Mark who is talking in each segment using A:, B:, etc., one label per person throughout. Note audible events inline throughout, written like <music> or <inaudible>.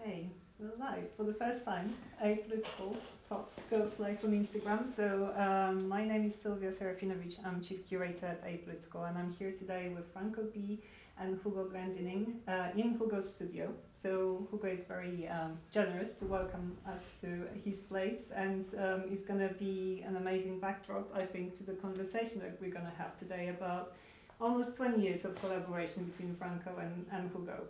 A: Okay, we're live for the first time. Apolitical Talk goes live on Instagram. So um, my name is Sylvia Serafinovic. I'm chief curator at Apolitical, and I'm here today with Franko B and Hugo Glendinning uh, in Hugo's studio. So Hugo is very um, generous to welcome us to his place, and um, it's going to be an amazing backdrop, I think, to the conversation that we're going to have today about almost 20 years of collaboration between Franko and, and Hugo.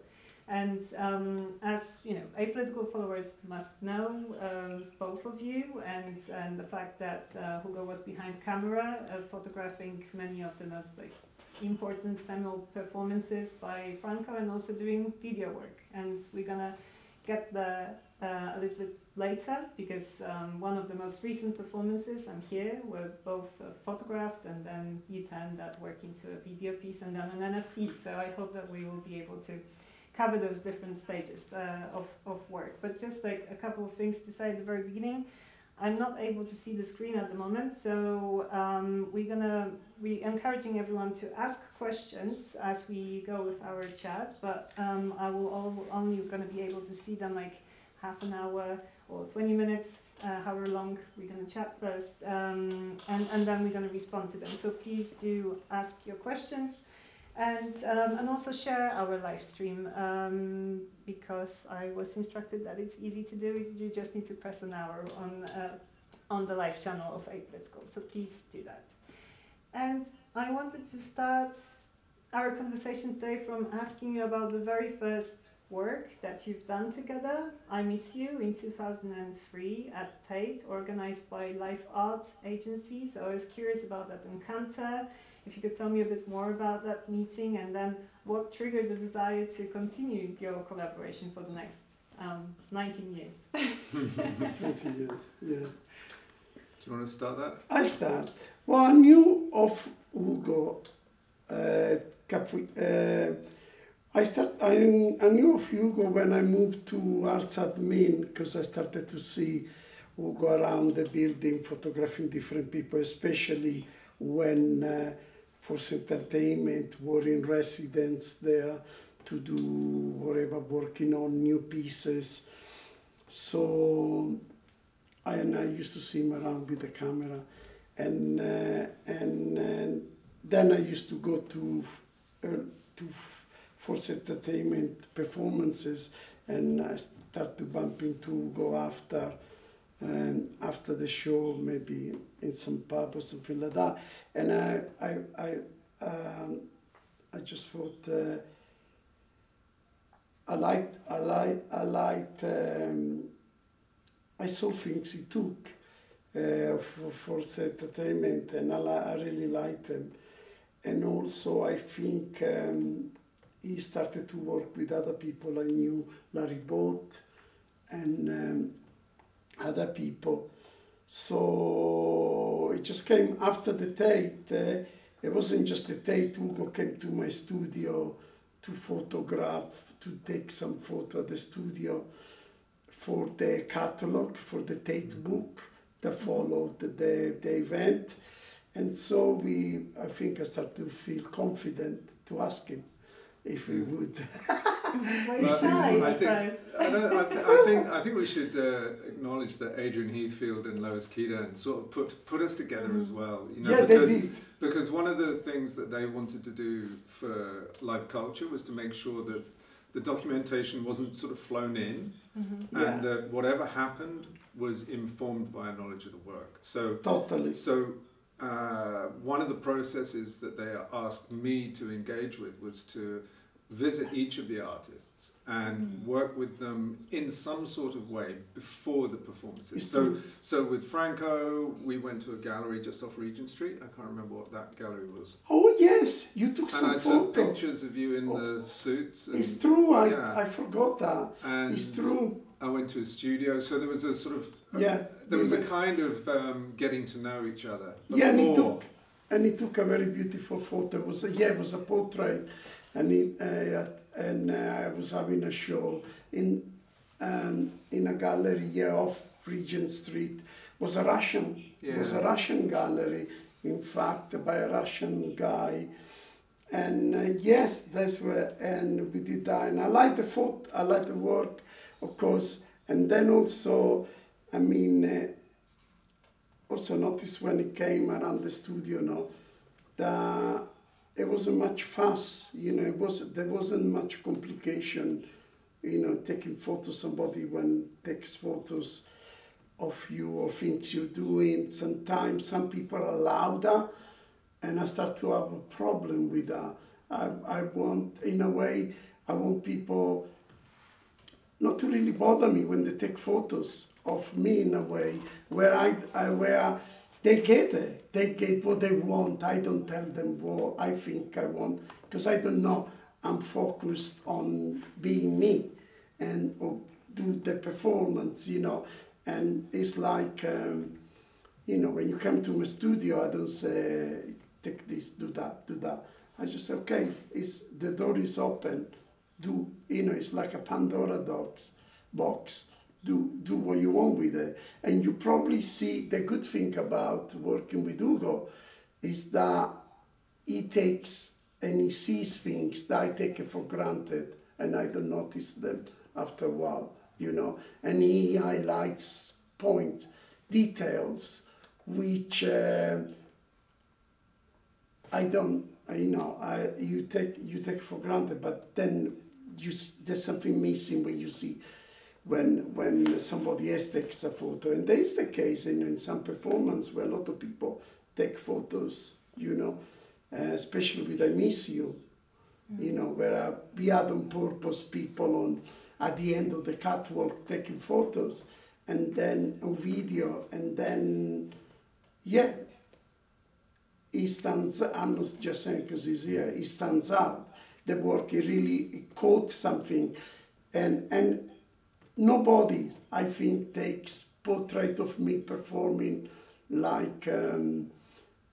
A: And um, as you know, apolitical followers must know um, both of you, and and the fact that uh, Hugo was behind camera, uh, photographing many of the most like important seminal performances by Franko, and also doing video work. And we're gonna get the uh, a little bit later because um, one of the most recent performances I'm here were both uh, photographed and then you turned that work into a video piece and then an NFT. So I hope that we will be able to cover those different stages uh, of, of work. But just like a couple of things to say at the very beginning. I'm not able to see the screen at the moment, so um, we're gonna be encouraging everyone to ask questions as we go with our chat. But um, I will all, only gonna be able to see them like half an hour or 20 minutes, uh, however long we're gonna chat first, um, and and then we're gonna respond to them. So please do ask your questions and um, and also share our live stream um, because I was instructed that it's easy to do. You just need to press an hour on uh, on the live channel of Apolitical. So please do that. And I wanted to start our conversation today from asking you about the very first work that you've done together. I Miss You in 2003 at Tate, organized by Live Art Agency. So I was curious about that encounter if you could tell me a bit more about that meeting and then what triggered the desire to continue your collaboration for the next um, 19 years. <laughs>
B: 19 years, yeah.
C: Do you want to start that?
B: I start. Well, I knew of Hugo uh, Capri. Uh, I start. I, I knew of Hugo when I moved to Artsadmin because I started to see Hugo around the building, photographing different people, especially when uh, Forced Entertainment were in residence there to do whatever, working on new pieces. So I and I used to see him around with the camera, and uh, and, and then I used to go to uh, to Forced Entertainment performances, and I start to bump into go after um, after the show, maybe in some pub or something like that. And I, I, I, um, I just thought uh, I liked, I liked, I liked. Um, I saw things he took uh, for, for entertainment, and I, I really liked them. And also, I think um, he started to work with other people I knew, Larry Bott, and um, other people. So it just came after the Tate. Uh, it wasn't just the Tate. Hugo came to my studio to photograph, to take some photo at the studio for the catalog, for the Tate book that followed the, the event. And so we, I think I started to feel confident to ask him if we would. <laughs>
A: Were you
C: Well, I
A: shy
C: think- I think-
A: first?
C: I, don't, I, th- I think I think we should uh, acknowledge that Adrian Heathfield and Lois Keidan sort of put put us together as well. You know,
B: yeah, they
C: because
B: did.
C: because one of the things that they wanted to do for live culture was to make sure that the documentation wasn't sort of flown in,
A: Mhm.
B: Yeah.
C: and that whatever happened was informed by a knowledge of the work. So
B: Totally.
C: So, uh, one of the processes that they asked me to engage with was to visit each of the artists and
A: Mm.
C: work with them in some sort of way before the performances. So, so with Franko, we went to a gallery just off Regent Street. I can't remember what that gallery was.
B: Oh yes, you took
C: And
B: some
C: I took
B: photo.
C: pictures of you in
B: Oh.
C: the suits. And,
B: It's true. I,
C: Yeah.
B: I forgot that.
C: and
B: It's true.
C: I went to a studio, so there was a sort of
B: Yeah.
C: there was a kind of um, getting to know each other.
B: Yeah, and he took and he took a very beautiful photo. It was a, yeah, it was a portrait, and he, uh, and uh, I was having a show in um, in a gallery off Regent Street. was a Russian. It was a Russian gallery, in fact, by a Russian guy. And uh, yes, that's where, and we did that. And I like the foot. I like the work. of course. And then also, I mean, uh, also noticed when it came around the studio now that it wasn't much fuss, you know, it was there wasn't much complication, you know, taking photos somebody when takes photos of you or things you're doing. Sometimes some people are louder and I start to have a problem with that. I, I want in a way I want people not to really bother me when they take photos of me in a way where I, I where they get it. They get what they want. I don't tell them what I think I want because I don't know. I'm focused on being me and or do the performance, you know. And it's like, um, you know, when you come to my studio, I don't say, take this, do that, do that. I just say, okay, it's, the door is open. Do, you know, it's like a Pandora box. box do do what you want with it. And you probably see the good thing about working with Ugo is that he takes and he sees things that I take for granted and I don't notice them after a while, you know. And he highlights points, details, which uh, I don't, you know, I, you take you take for granted, but then you there's something missing when you see when when somebody else takes a photo. And there is the case in, in some performance where a lot of people take photos, you know, uh, especially with I Miss You, mm-hmm. you know, where uh, we had on purpose people on at the end of the catwalk taking photos and then a video and then yeah he stands i'm not just saying because he's here he stands out the work he really caught something and and nobody, I think, takes portrait of me performing like um,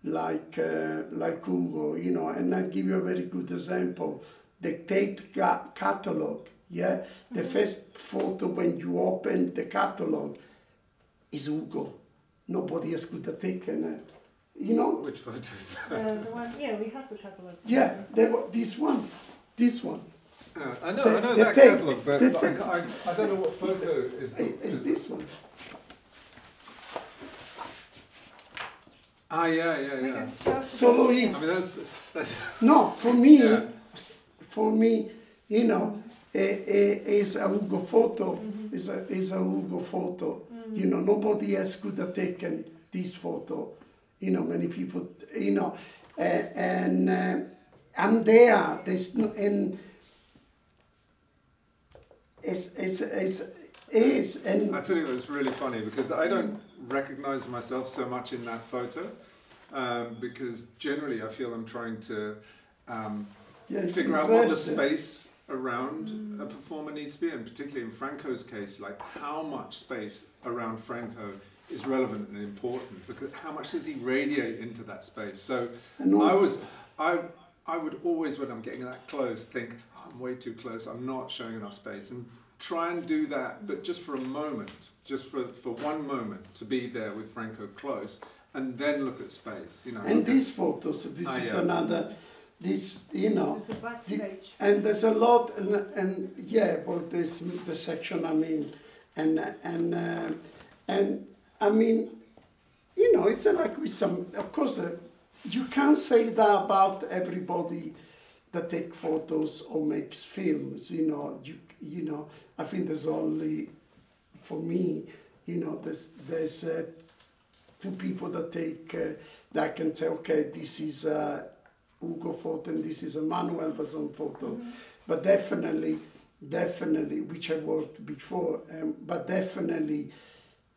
B: like uh, like Hugo, you know. And I give you a very good example: the Tate ca- catalog. Yeah, the mm-hmm. first photo when you open the catalog is Hugo. Nobody else could have taken it. You know
C: which photo is
A: that? Uh, the one, yeah, we have the catalog.
B: Yeah, this one, this one.
C: Uh, I know, the, I know that catalogue, but like, I, I don't know what photo is.
B: The, is this one?
C: Ah, yeah, yeah,
B: yeah. Solo him.
C: I mean, that's that's.
B: No, for me, yeah. for me, you know, is a Hugo photo. Mm-hmm. Is a is a Ugo photo. Mm-hmm. You know, nobody else could have taken this photo. You know, many people. You know, uh, and uh, I'm there. There's no and it's, it's, it's, is. And
C: I tell you, it's really funny because I don't recognize myself so much in that photo um, because generally I feel I'm trying to um, yeah, figure out what the space around mm. a performer needs to be, and particularly in Franko's case, like how much space around Franko is relevant and important because how much does he radiate into that space? So I was, I, I would always, when I'm getting that close, think, I'm way too close, I'm not showing enough space. And try and do that, but just for a moment, just for, for one moment, to be there with Franko close, and then look at space. You know.
B: And these at, photos, this ah, is yeah. another, this you know, This the, and there's a lot, and, and yeah, about this the section I mean, and and uh, and I mean, you know, it's like with some, of course, uh, you can't say that about everybody that take photos or makes films. You know, you you know, I think there's only, for me, you know, there's there's uh, two people that take uh, that can say, okay, this is a Hugo photo and this is a Manuel Vason photo, mm-hmm. but definitely, definitely, which I worked before, um, but definitely,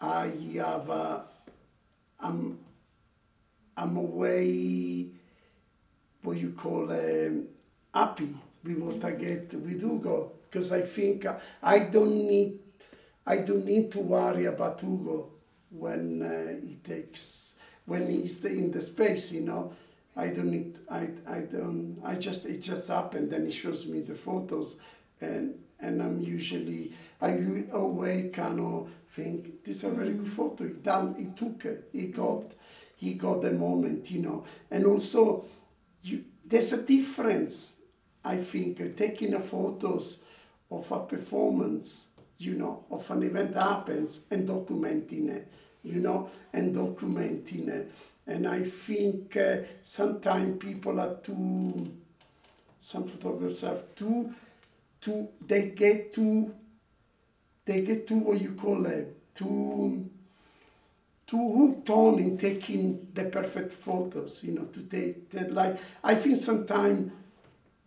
B: I have a, I'm I'm away, what you call um, happy with what I get with Hugo because I think I don't need I don't need to worry about Hugo when uh, he takes when he's in the space, you know. I don't need I I don't I just it just happened and he shows me the photos and and I'm usually I away kind of think this is a very good photo. He done he took it, he got he got the moment, you know. And also you there's a difference I think, uh, taking photos of a performance you know, of an event happens and documenting it, you know, and documenting it. And I think uh, sometimes people are too, some photographers are too, too, they get too, they get too, what you call it, too, too hooked on in taking the perfect photos, you know, to take that, like, I think sometimes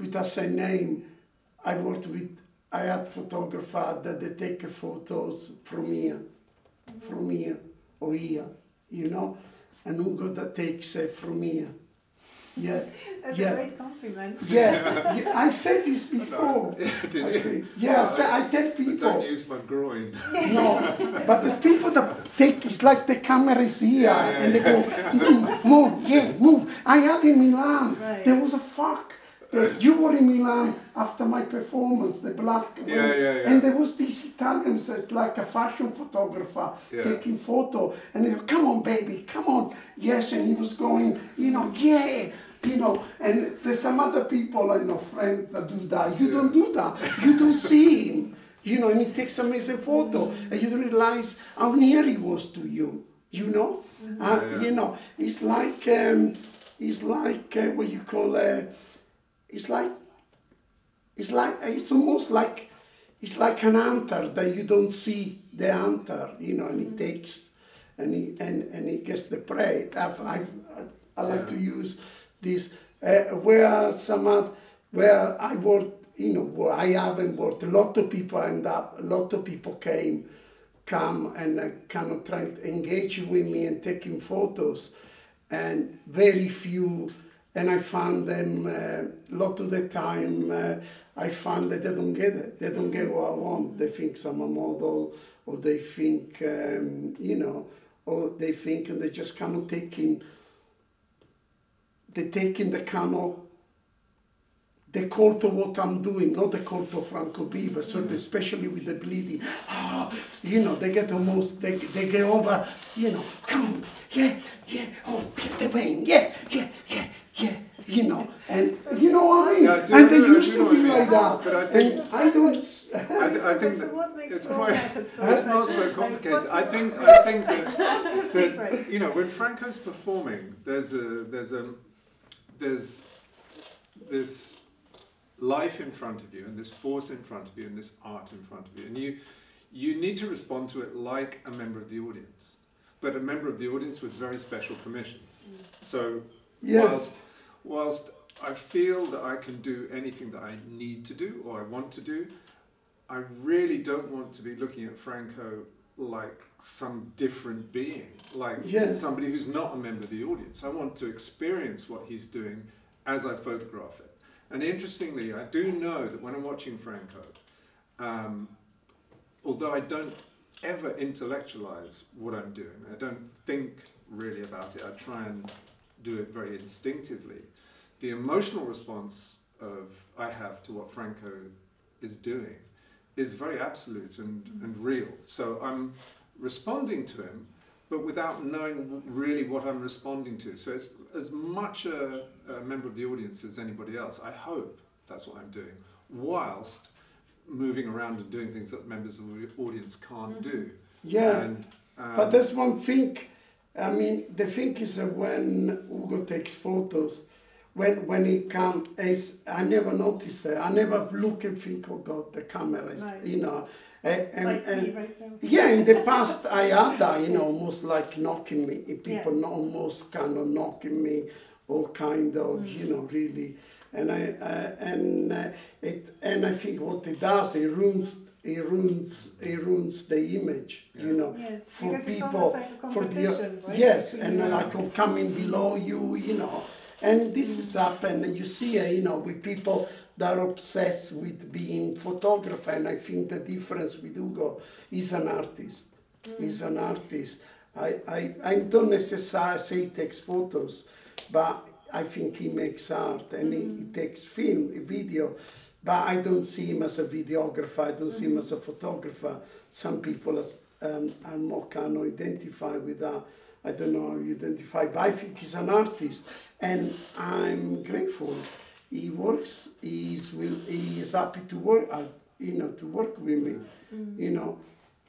B: with a same name, I worked with, I had photographer that they take photos from here, from here or here, you know, and Ugo that takes uh, from here.
A: Yeah. That's yeah. a great compliment.
B: Yeah. yeah. <laughs> I said this before. <laughs>
C: Yeah, did you?
B: Yeah, I, I, I tell people.
C: Don't use my groin. <laughs>
B: No, but there's people that take, it's like the camera is here yeah, and they go, move, move, yeah, move. I had in Milan, right. there was a fuck the, you were in Milan after my performance, the black.
C: Yeah, yeah, yeah.
B: And there was this Italian, it's like a fashion photographer yeah. taking photo, and they go, "Come on, baby, come on." Yes, and he was going, you know, yeah. You know, and there's some other people I know, friends that do that. You yeah. don't do that. You don't see him. You know, and he takes amazing photo, and you don't realize how near he was to you. You know, uh, yeah, you know, it's like um, it's like uh, what you call. Uh, it's like it's like it's almost like it's like an hunter that you don't see the hunter, you know, and he mm-hmm. takes and he and, and he gets the prey. I've, I've, I like to use this uh, where some where I work, you know, where I haven't worked. A lot of people end up. A lot of people came, come and uh, kind of trying to engage with me and taking photos, and very few and I found them a uh, lot of the time. Uh, I found that they don't get it. They don't get what I want. They think I'm a model, or they think um, you know, or they think and they just kind of taking. They taking the kind of the call to what I'm doing, not the call to Franko B, but sort of especially with the bleeding. Oh, you know, they get almost, they, they get over, you know, come on, yeah, yeah, oh, get the pain, yeah, yeah, yeah, yeah, you know, and you know what I mean? Yeah, and they used to be like that. But I think, and I don't.
C: I, I think that it's quite. <laughs> It's not so complicated. I think. I think that, <laughs> that you know when Franko's performing, there's a there's a there's this life in front of you and this force in front of you and this art in front of you, and you you need to respond to it like a member of the audience, but a member of the audience with very special permissions. Mm. So yeah. whilst whilst I feel that I can do anything that I need to do or I want to do, I really don't want to be looking at Franko like some different being, like yes. somebody who's not a member of the audience. I want to experience what he's doing as I photograph it. And interestingly, I do know that when I'm watching Franko, um, although I don't ever intellectualize what I'm doing, I don't think really about it, I try and do it very instinctively. The emotional response of I have to what Franko is doing is very absolute and, mm-hmm. and real. So I'm responding to him, but without knowing really what I'm responding to. So it's as much a, a member of the audience as anybody else. I hope that's what I'm doing, whilst moving around and doing things that members of the audience can't mm-hmm. do.
B: Yeah. And, um, but there's one thing I mean, the thing is uh, when Hugo takes photos, when when he comes, I never noticed that. I never look and think, oh God, the camera is, right. you know. and, like and right yeah, in the past I had that, you know, almost like knocking me. People yeah. almost kind of knocking me, or kind of, mm. you know, really. And I uh, and uh, it and I think what it does, it ruins it ruins it ruins the image yeah. you know
A: yes,
B: for people
A: like for the right?
B: yes and yeah. like coming below you you know and this is happened you see uh, you know with people that are obsessed with being photographer and i think the difference with Hugo is an artist mm. he's an artist I, I, I don't necessarily say he takes photos but i think he makes art and mm. he, he takes film video but I don't see him as a videographer, I don't mm-hmm. see him mm-hmm. as a photographer. Some people as, um, are more kind of identify with that. I don't know how you identify, but I think he's an artist and I'm grateful. He works, he's will, he is happy to work, uh, you know, to work with me. mm. you know.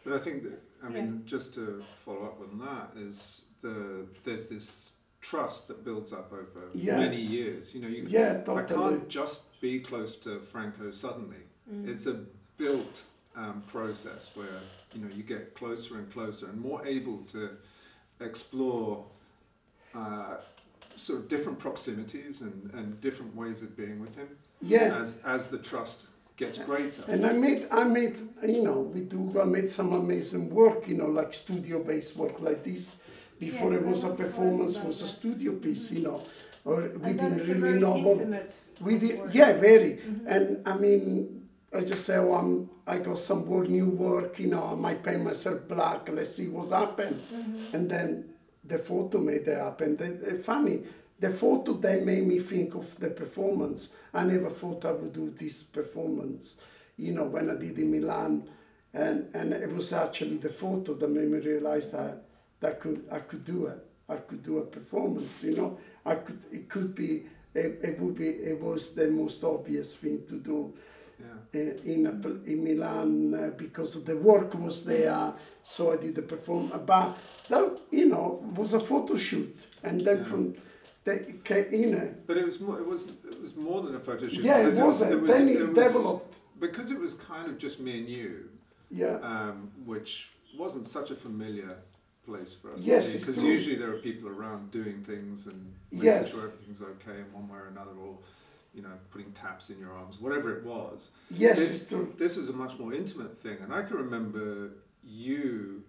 C: But I think that I mean yeah. just to follow up on that is the there's this trust that builds up over yeah. many years. You know, you
B: yeah, totally.
C: I can't just be close to Franko suddenly. Mm. It's a built um, process where you know you get closer and closer and more able to explore uh, sort of different proximities and, and different ways of being with him.
B: Yeah.
C: As as the trust gets greater.
B: And I made I made you know with Ugo I made some amazing work you know like studio based work like this. Before yes, it was a performance, was a studio piece, you know, or we didn't really know what we did. Yeah, very. Mm-hmm. And I mean, I just say, oh, I'm, I got some more new work, you know, I might paint myself black, let's see what's happened. Mm-hmm. And then the photo made it happen. The, the, funny, the photo then made me think of the performance. I never thought I would do this performance, you know, when I did in Milan. And, and it was actually the photo that made me realize that, that could, I could do it. I could do a performance, you know. I could, it could be, it, it would be, it was the most obvious thing to do yeah. in, in Milan uh, because the work was there. So I did the performance. But that, you know, was a photo shoot. And then yeah. from the, you know.
C: But it was more, it was, it was more than a photo shoot.
B: Yeah, it was. It was, then it, it developed.
C: Because it was kind of just me and you.
B: Yeah.
C: Um, which wasn't such a familiar place for us.
B: Yes,
C: because usually there are people around doing things and making yes. sure everything's okay in one way or another, or you know, putting taps in your arms, whatever it was.
B: Yes,
C: this, this was a much more intimate thing, and I can remember you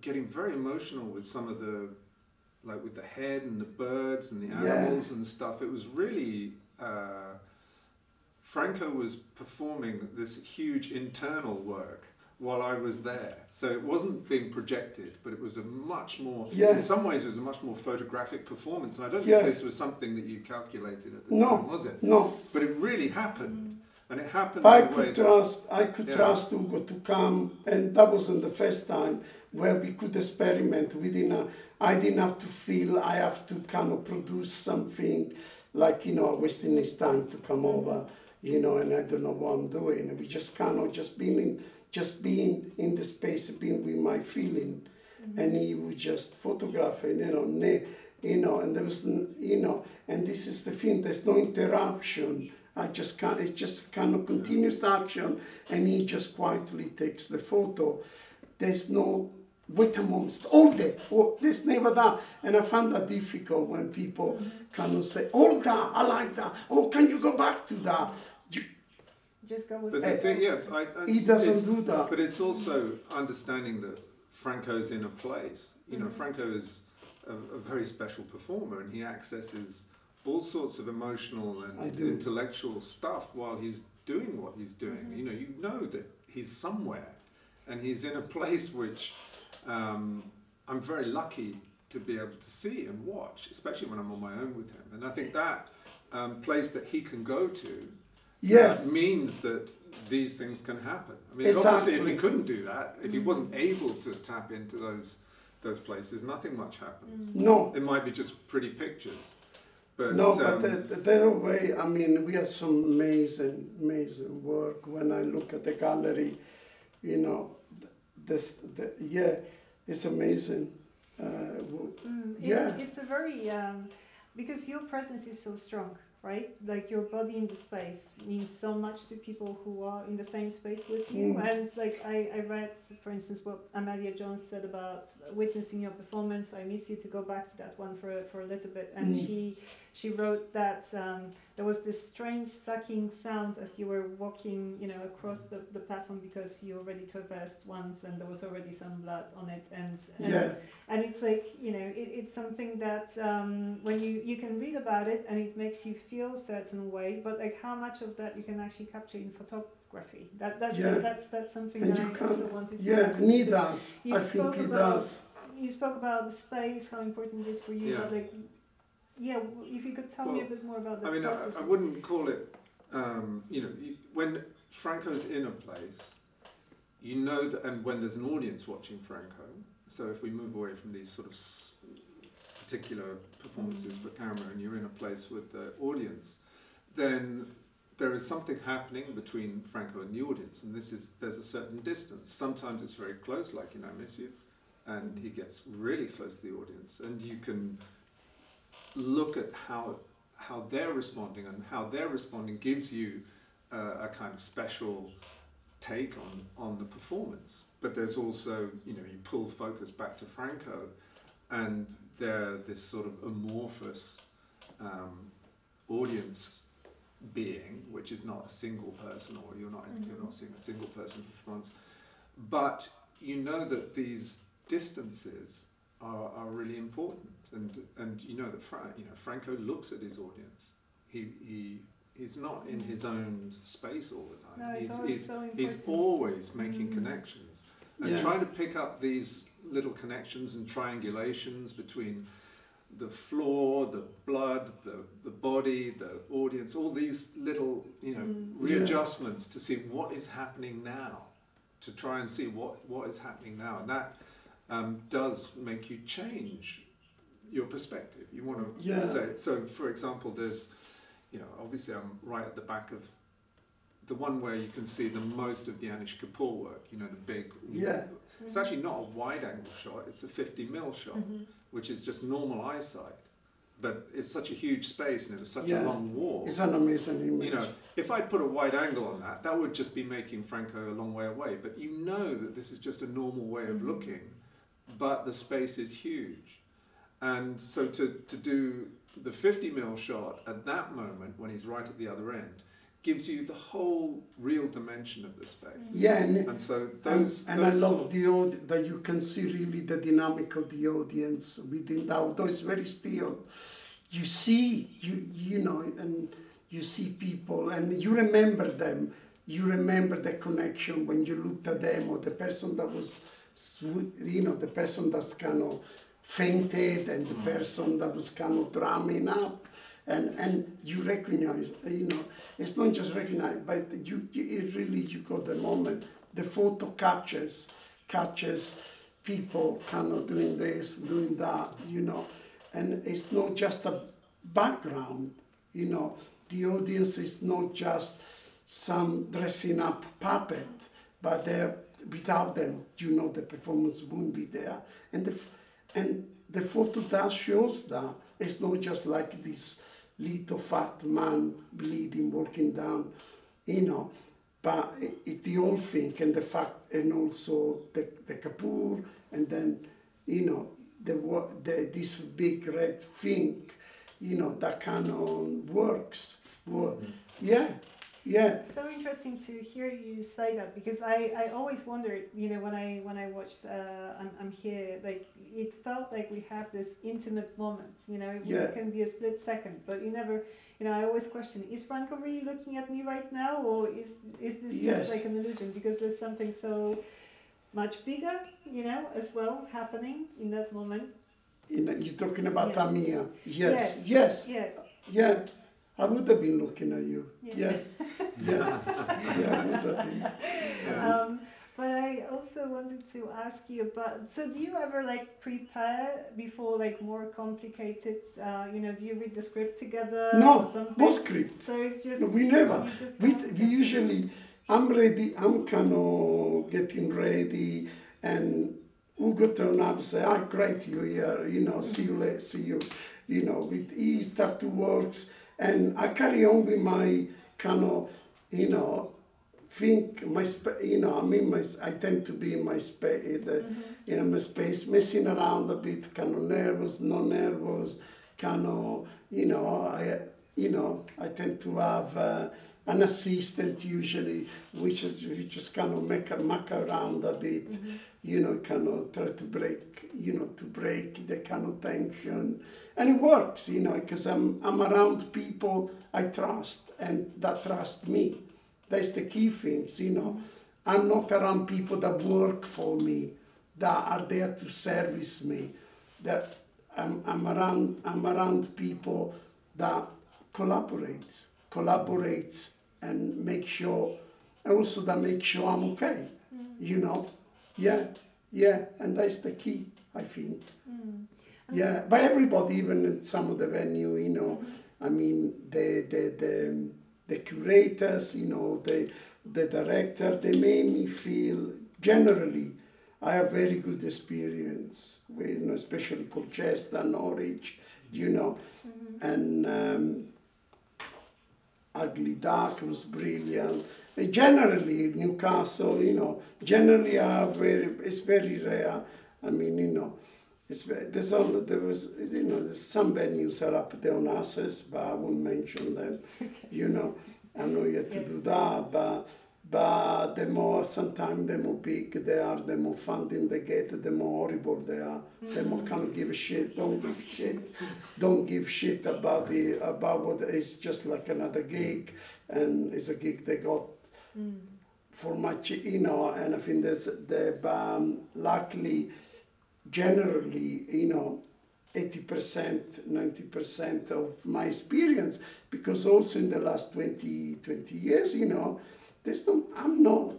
C: getting very emotional with some of the, like with the head and the birds and the animals yeah. and stuff. It was really. Uh, Franko was performing this huge internal work while I was there. So it wasn't being projected, but it was a much more, yeah. in some ways, it was a much more photographic performance. And I don't think this was something that you calculated at the
B: no,
C: time, was it?
B: No.
C: But it really happened. And it happened.
B: I could trust. I could yeah. trust Ugo to come, and that wasn't the first time where we could experiment within a. I didn't have to feel I have to kind of produce something, like you know, wasting his time to come over, you know, and I don't know what I'm doing. We just kind of just being in just being in the space, being with my feeling, mm-hmm. and he would just photograph it, you know, ne- you know, and there was, you know, and this is the thing. There's no interruption. I just can't. It's just kind of continuous action, and he just quietly takes the photo. There's no wait a moment, hold it. Oh, there's never that, and I find that difficult when people mm-hmm. kind of say, hold that. I like that. Oh, can you go back to that?
A: Just go with
C: But the thing, yeah, I,
B: I, he doesn't do that.
C: But it's also understanding that Franko's in a place. You know, mm-hmm. Franko is a, a, very special performer, and he accesses all sorts of emotional and intellectual stuff while he's doing what he's doing. Mm-hmm. You know, you know that he's somewhere, and he's in a place which um, I'm very lucky to be able to see and watch, especially when I'm on my own with him. And I think that um, place that he can go to
B: yes.
C: means that these things can happen. I mean, exactly. obviously, if he couldn't do that, if he wasn't able to tap into those those places, nothing much happens.
B: No,
C: it might be just pretty pictures. But,
B: no, um, but the, the, the way, I mean, we have some amazing, amazing work. When I look at the gallery, you know, this, the, yeah, it's amazing. Uh,
A: mm, yeah, it's, it's a very um, because your presence is so strong right? Like your body in the space means so much to people who are in the same space with you. Mm. And like I, I read, for instance, what Amelia Jones said about witnessing your performance. I miss you to go back to that one for, for a little bit. And mm. she she wrote that um, there was this strange sucking sound as you were walking, you know, across the, the platform because you already traversed once and there was already some blood on it. And and,
B: yeah.
A: and it's like, you know, it, it's something that um, when you, you can read about it and it makes you feel a certain way, but like how much of that you can actually capture in photography. That, that's, yeah. that's, that's something and that I also wanted to
B: Yeah, ask. he does. I think he does.
A: You spoke about the space, how important it is for you, yeah. but like yeah, if you could tell me a bit more about that. I
C: mean, I, I, wouldn't call it. Um, you know, you, when Franko's in a place, you know that, and when there's an audience watching Franko. So if we move away from these sort of particular performances mm. for camera, and you're in a place with the audience, then there is something happening between Franko and the audience, and this is there's a certain distance. Sometimes it's very close, like in I Miss You, and he gets really close to the audience, and you can look at how how they're responding, and how they're responding gives you uh, a kind of special take on on the performance. But there's also you know you pull focus back to Franko, and they're this sort of amorphous um, audience being, which is not a single person, or you're not mm-hmm. you're not seeing a single person response, but you know that these distances are, are really important, and and you know that Fra- you know Franko looks at his audience. He he he's not in his own space all the
A: time. No,
C: he's
A: he's, so
C: he's always making mm. connections and yeah. trying to pick up these little connections and triangulations between the floor, the blood, the, the body, the audience, all these little, you know, mm. readjustments yeah. to see what is happening now, to try and see what, what is happening now. And that um, does make you change your perspective. You want to yeah. say, so for example, there's, you know, obviously I'm right at the back of the one where you can see the most of the Anish Kapoor work, you know, the big.
B: Yeah.
C: It's actually not a wide angle shot, it's a 50 mil shot. Mm-hmm which is just normal eyesight. But it's such a huge space and it was such yeah, a long wall.
B: It's an amazing image.
C: You know, if I put a wide angle on that, that would just be making Franco a long way away. But you know that this is just a normal way of mm-hmm. looking, but the space is huge. And so to, to do the 50 mil shot at that moment when he's right at the other end, gives you the whole real dimension of the space.
B: Yeah, and,
C: and so those.
B: And, and
C: those
B: I love the aud- that you can see really the dynamic of the audience within that. Although it's very still, you see you you know, and you see people, and you remember them. You remember the connection when you looked at them, or the person that was, you know, the person that's kind of fainted, and the mm. person that was kind of drumming up. And and you recognize you know it's not just recognize but you, you it really you got the moment. The photo catches catches people kind of doing this doing that you know. And it's not just a background you know. The audience is not just some dressing up puppet but they're without them you know the performance wouldn't be there and the and the photo that shows that it's not just like this little fat man bleeding, walking down, you know. But it's the whole thing and the fact, and also the, the Kapoor, and then, you know, the, the this big red thing, you know, that kind of works. Mm-hmm. Yeah, yeah.
A: It's so interesting to hear you say that because I, I always wondered, you know, when I when I watched uh, I'm, I'm here, like it felt like we have this intimate moment, you know, yeah. it can be a split second, but you never, you know, I always question, is Franko really looking at me right now or is is this yes. just like an illusion? Because there's something so much bigger, you know, as well happening in that moment.
B: In, you're talking about yeah. Amia. Yes, yes,
A: yes. yes.
B: Yeah. I would have been looking at you. Yeah. Yeah. Yeah. <laughs> yeah, would have been.
A: Yeah. Um, but I also wanted to ask you about. So, do you ever like prepare before like more complicated? Uh, you know, do you read the script together?
B: No, no script.
A: So it's just.
B: No, we never. We, we usually. I'm ready. I'm kind of getting ready, and Ugo turn up say, "I great you here. You know, see you later. See you." You know, with he start to works and I carry on with my kind of, you know, think my sp- you know I mean my I tend to be in my space mm-hmm. in my space messing around a bit kind of nervous non nervous kind of you know I you know I tend to have uh, an assistant usually which is which just kind of make a muck around a bit mm-hmm. you know kind of try to break you know to break the kind of tension and it works, you know, because I'm, I'm around people I trust and that trust me. That's the key things, you know. I'm not around people that work for me, that are there to service me. That I'm, I'm around I'm around people that collaborate, collaborates and make sure also that make sure I'm okay. Mm. You know? Yeah, yeah, and that's the key, I think. Mm. Yeah, by everybody, even in some of the venue, you know. I mean, the the the the curators, you know, the the director, they made me feel generally I have very good experience, with, you know, especially Colchester, Norwich, you know, mm-hmm. and um, Ugly Duck was brilliant. Generally, Newcastle, you know, generally are very, it's very rare. I mean, you know, it's, there's all, there was, you know, there's some venues are up there on assets, but I won't mention them, <laughs> you know. I know you have to do that, but but the more sometimes the more big they are, the more funding they get, the more horrible they are. The more of give a shit, don't give shit, don't give shit about the about what is just like another gig, and it's a gig they got mm. for much, you know. And I think there's the um, luckily, generally, you know, 80%, 90% of my experience, because also in the last 20, 20 years, you know, there's no, I'm not,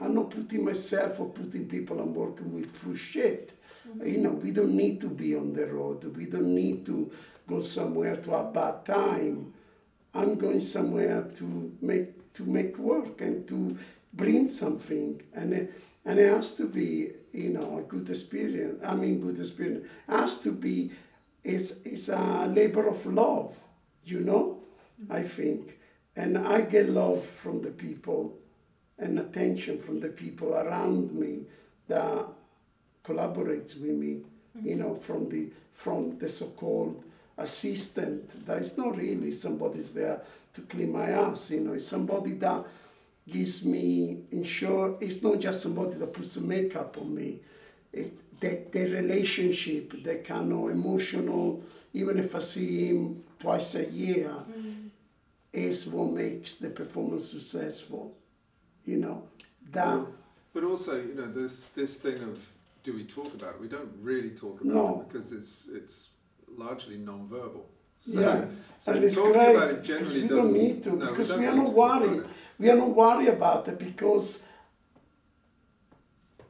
B: I'm not putting myself or putting people I'm working with through shit. Mm-hmm. You know, we don't need to be on the road. We don't need to go somewhere to have bad time. I'm going somewhere to make to make work and to bring something, and it, and it has to be you know a good experience. I mean, good experience it has to be. It's it's a labor of love, you know. Mm-hmm. I think and I get love from the people and attention from the people around me that collaborates with me, you know, from the from the so-called assistant. That is not really somebody's there to clean my ass, you know, it's somebody that gives me ensure it's not just somebody that puts the makeup on me. It, the, the relationship, the kind of emotional, even if I see him twice a year, is what makes the performance successful. You know, that.
C: But also, you know, this this thing of do we talk about it? We don't really talk about no. it because it's it's largely non-verbal.
B: So, yeah, so and it's great because we don't need to no, because we, we are not worried. We are not worried about it because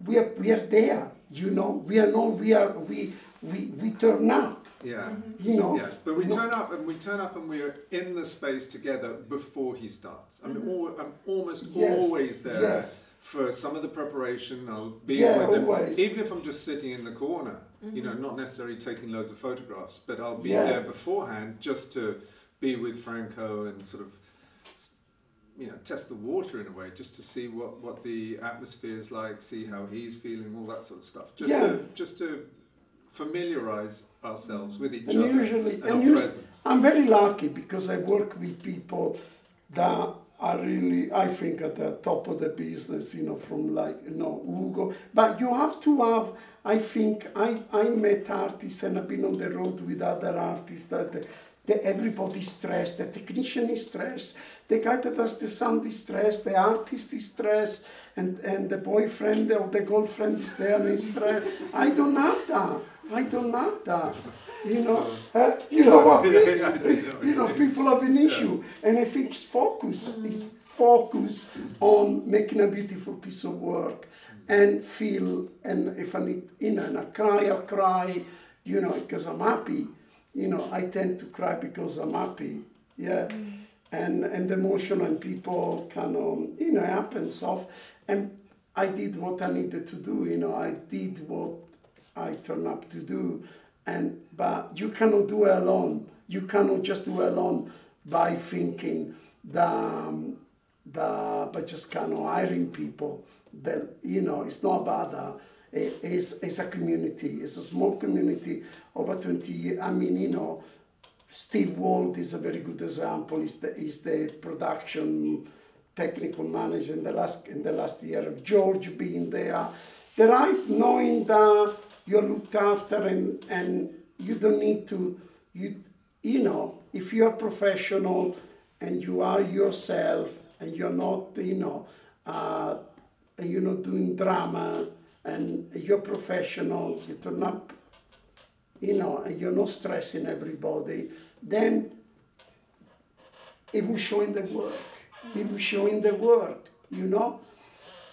B: we are we are there. You know, we are not. We are we we we turn up
C: yeah.
B: You know.
C: Yeah. But we turn up and we turn up and we're in the space together before he starts. I mean, mm-hmm. all, I'm almost yes. always there yes. for some of the preparation. I'll be
B: yeah,
C: with
B: always.
C: him, even if I'm just sitting in the corner. Mm-hmm. You know, mm-hmm. not necessarily taking loads of photographs, but I'll be yeah. there beforehand just to be with Franko and sort of you know test the water in a way just to see what what the atmosphere is like see how he's feeling all that sort of stuff just yeah. to just to familiarize ourselves with each
B: and
C: other
B: usually, and, and usually, I'm very lucky because I work with people that are really, I think, at the top of the business, you know, from like, you know, Ugo. But you have to have, I think, I, I met artists and I've been on the road with other artists that the, everybody's stressed, the technician is stressed, the guy that does the sound is stressed, the artist is stressed, and, and the boyfriend or the girlfriend is there and is stressed. I don't have that. I don't have that. You know, uh, uh you know what <laughs> I mean? You know, people have an issue, and I think it's focus. It's focus on making a beautiful piece of work, and feel. And if I need, you know, and I cry, I'll cry. You know, because I'm happy. You know, I tend to cry because I'm happy. Yeah. Mm. And, and emotion and people kind of, um, you know, happens off. And I did what I needed to do, you know, I did what I turn up to do. And but you cannot do it alone. You cannot just do alone by thinking the, um, the by just kind of hiring people. That you know, it's not about that. It, it's, it's a community. It's a small community over 20 years. I mean, you know, Steve Wald is a very good example. He's the, he's the production technical manager in the last in the last year. George being there. The right knowing that you're looked after and, and you don't need to, you, you know, if you're professional and you are yourself and you're not, you know, uh, you're not doing drama and you're professional, you turn up, you know, and you're not stressing everybody, then it will show in the work. It will show in the work, you know,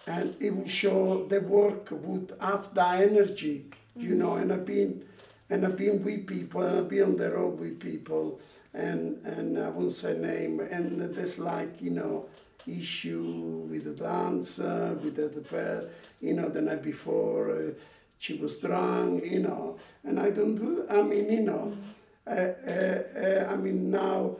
B: and it will show the work would have the energy you know, and I've been and I've been with people and I've been on the road with people and and I won't say name, and there's like you know issue with the dancer, with the, the you know the night before uh, she was drunk, you know, and I don't do. I mean, you know, uh, uh, uh I mean now,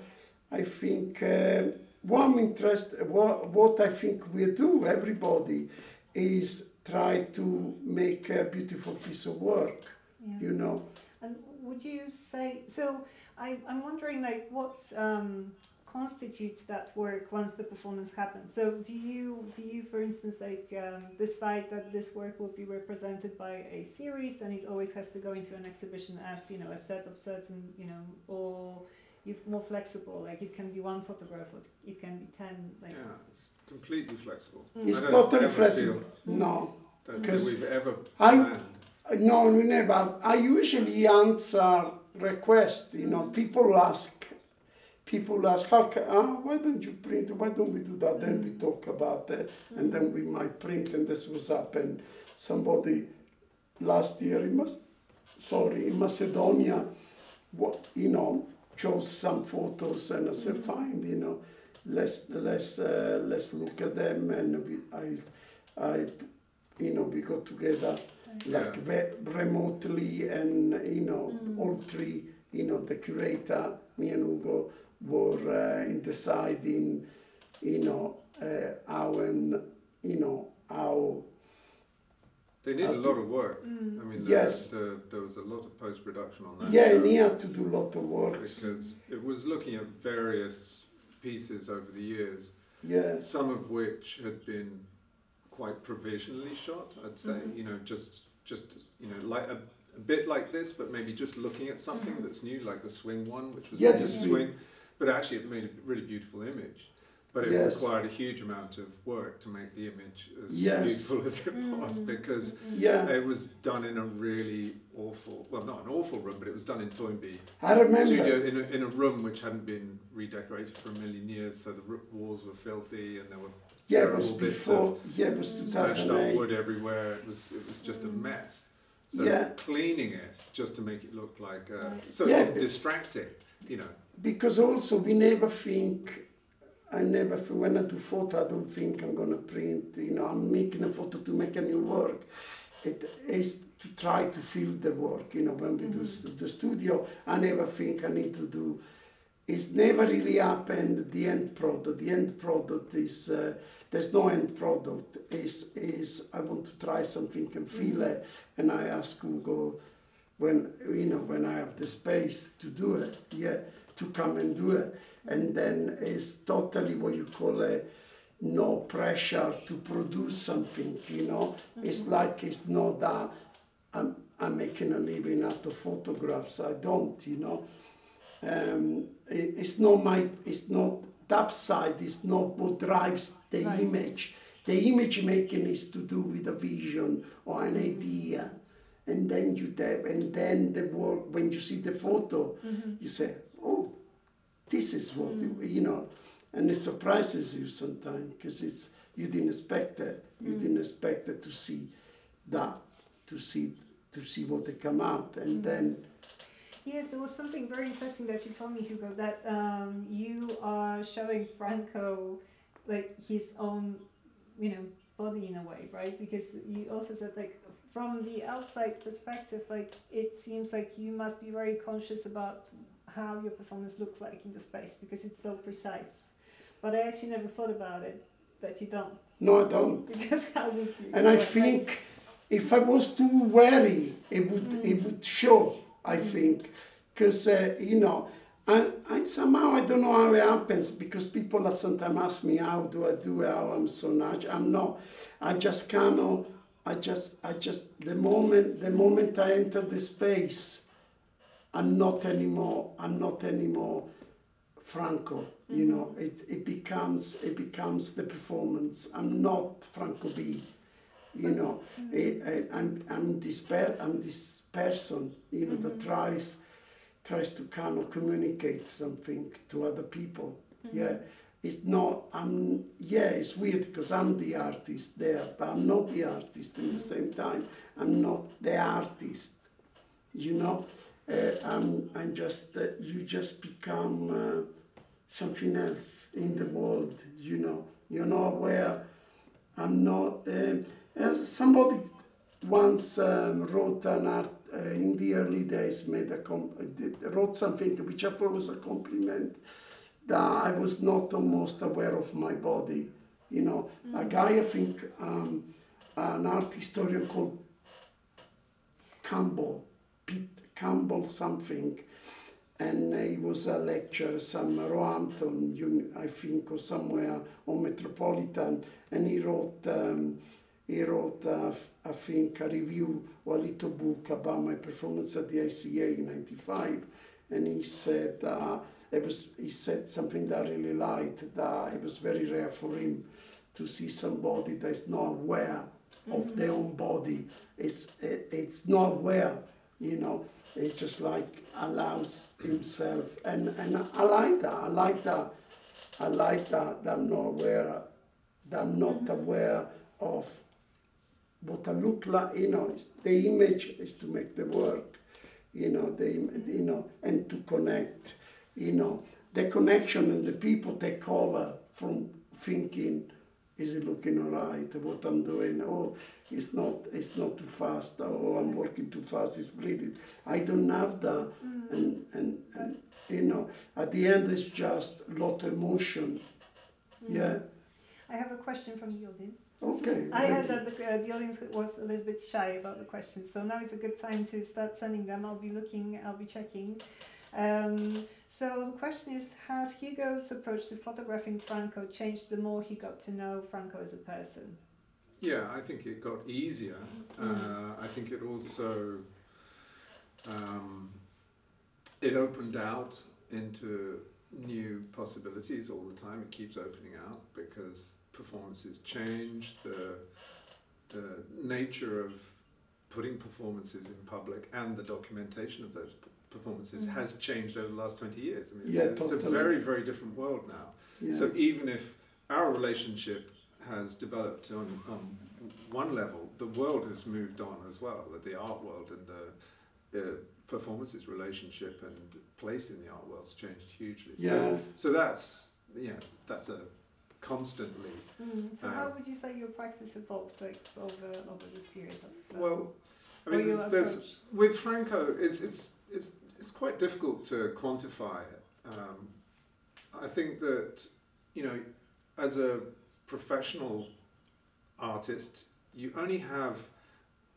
B: I think uh, what I'm interested, what what I think we do, everybody, is try to make a beautiful piece of work, yeah. you know.
A: And would you say so? I, I'm wondering, like, what um, constitutes that work once the performance happens? So, do you, do you, for instance, like, um, decide that this work will be represented by a series, and it always has to go into an exhibition as, you know, a set of certain, you know, or you're more flexible. Like, it can be one photograph, or it can be ten. Like,
C: yeah, it's completely flexible.
B: Mm. It's totally flexible. No,
C: because we've ever planned.
B: I, no, never. I usually answer request. You know, people ask, people ask, how can, ah, why don't you print? Why don't we do that? Then we talk about it, and then we might print. And this was happened. Somebody last year in Mas, sorry, in Macedonia, what you know, chose some photos, and I said, fine, you know, let's let's uh, let's look at them, and we, I, I, you know, we got together like yeah. remotely and you know mm. all three you know the curator me and Hugo were uh, in deciding you know uh, how and you know how
C: they need a lot of work. Mm. I mean, the,
B: yes,
C: the, there was a lot of post production on that.
B: Yeah, show and he had to do a lot of work
C: because it was looking at various pieces over the years.
B: Yeah,
C: some of which had been quite provisionally shot. I'd say, mm-hmm. you know, just just you know like a, a, bit like this, but maybe just looking at something mm-hmm. that's new, like the swing one, which was
B: yeah,
C: the swing. But actually, it made a really beautiful image. But it yes. required a huge amount of work to make the image as yes. beautiful as it was mm-hmm. because
B: mm-hmm. yeah.
C: it was done in a really awful, well, not an awful room, but it was done in Toynbee.
B: I remember.
C: Studio in a, in a room which hadn't been redecorated for a million years, so the walls were filthy and there were
B: yeah, it was before. Yeah, it was 2008. Smashed
C: up wood everywhere. It was it was just a mm. mess. So yeah. cleaning it just to make it look like uh, so yeah, it's distracting, you know.
B: Because also we never think. I never when I do photo, I don't think I'm gonna print. You know, I'm making a photo to make a new work. It is to try to fill the work. You know, when we mm-hmm. do the studio, I never think I need to do. It's never really happened. The end product. The end product is. Uh, there's no end product. Is is I want to try something and feel mm-hmm. it, and I ask Ugo when you know when I have the space to do it, yeah, to come and do it, and then it's totally what you call a no pressure to produce something. You know, mm-hmm. it's like it's not that I'm I'm making a living out of photographs. I don't, you know. Um, it, it's not my it's not that side is not what drives the right. image. The image making is to do with a vision or an idea. And then you tap, and then the work, when you see the photo, mm-hmm. you say, this is what, mm-hmm. you know. And it surprises you sometimes because it's, you didn't expect it. You mm-hmm. didn't expect it to see that, to see, to see what they come out. And mm-hmm. then
A: Yes, there was something very interesting that you told me, Hugo, that um, you are showing Franko like his own, you know, body in a way, right? Because you also said like from the outside perspective, like it seems like you must be very conscious about how your performance looks like in the space because it's so precise. But I actually never thought about it that you don't.
B: No, I don't. <laughs>
A: Because how would you?
B: And I think like, if I was too wary, it would mm. it would show I think, because uh, you know, I, I somehow I don't know how it happens because people sometimes ask me how do I do it, how I'm so natural. I'm not. I just cannot. I just I just the moment the moment I enter the space, I'm not anymore. I'm not anymore Franko. Mm-hmm. You know, it it becomes it becomes the performance. I'm not Franko B you know mm-hmm. I, I'm, I'm this per, I'm this person you know mm-hmm. that tries tries to kind of communicate something to other people mm-hmm. yeah it's not i'm yeah it's weird because i'm the artist there but i'm not the artist in the same time i'm not the artist you know uh, I'm, I'm just, uh, you just become uh, something else in the world, you know. You're not aware. I'm not, um, as somebody once um, wrote an art uh, in the early days, made a com- wrote something which I thought was a compliment that I was not almost aware of my body. You know, mm-hmm. a guy I think um, an art historian called Campbell, Pete Campbell something, and he was a lecturer some Roehampton, I think, or somewhere on Metropolitan, and he wrote um, he wrote uh, I think a review or a little book about my performance at the ICA in '95, and he said uh, it was he said something that I really liked that it was very rare for him to see somebody that's not aware of mm-hmm. their own body. It's it, it's not aware, you know. It just like allows himself, and and I like that. I like that. I like that. that I'm not aware. That I'm not aware of what I look like. You know, the image is to make the work. You know, the you know, and to connect. You know, the connection and the people take over from thinking is it looking all right? What I'm doing? Oh, it's not. It's not too fast. Oh, I'm working too fast. It's bleeding. I don't have that. Mm. And, and and you know, at the end, it's just a lot of emotion. Mm. Yeah.
A: I have a question from the audience.
B: Okay.
A: I heard that the, uh, the audience was a little bit shy about the questions, so now is a good time to start sending them. I'll be looking. I'll be checking. Um, so the question is, has Hugo's approach to photographing Franko changed the more he got to know Franko as a person?
C: Yeah, I think it got easier. Mm. Uh, I think it also um, it opened out into new possibilities all the time. It keeps opening out because performances change. The the nature of putting performances in public and the documentation of those performances mm. has changed over the last 20 years. I mean, it's,
B: yeah,
C: a, totally. it's a very, very different world now. Yeah. So even if our relationship has developed on, on one level, the world has moved on as well. The art world and the, the performances relationship and place in the art world's changed hugely.
B: Yeah.
C: So, so that's yeah, that's a constantly.
A: Mm. So uh, how would you say your practice evolved like over over this period? Of,
C: uh, well, I mean, there's with Franko, it's it's it's it's quite difficult to quantify it. Um, I think that, you know, as a professional artist, you only have,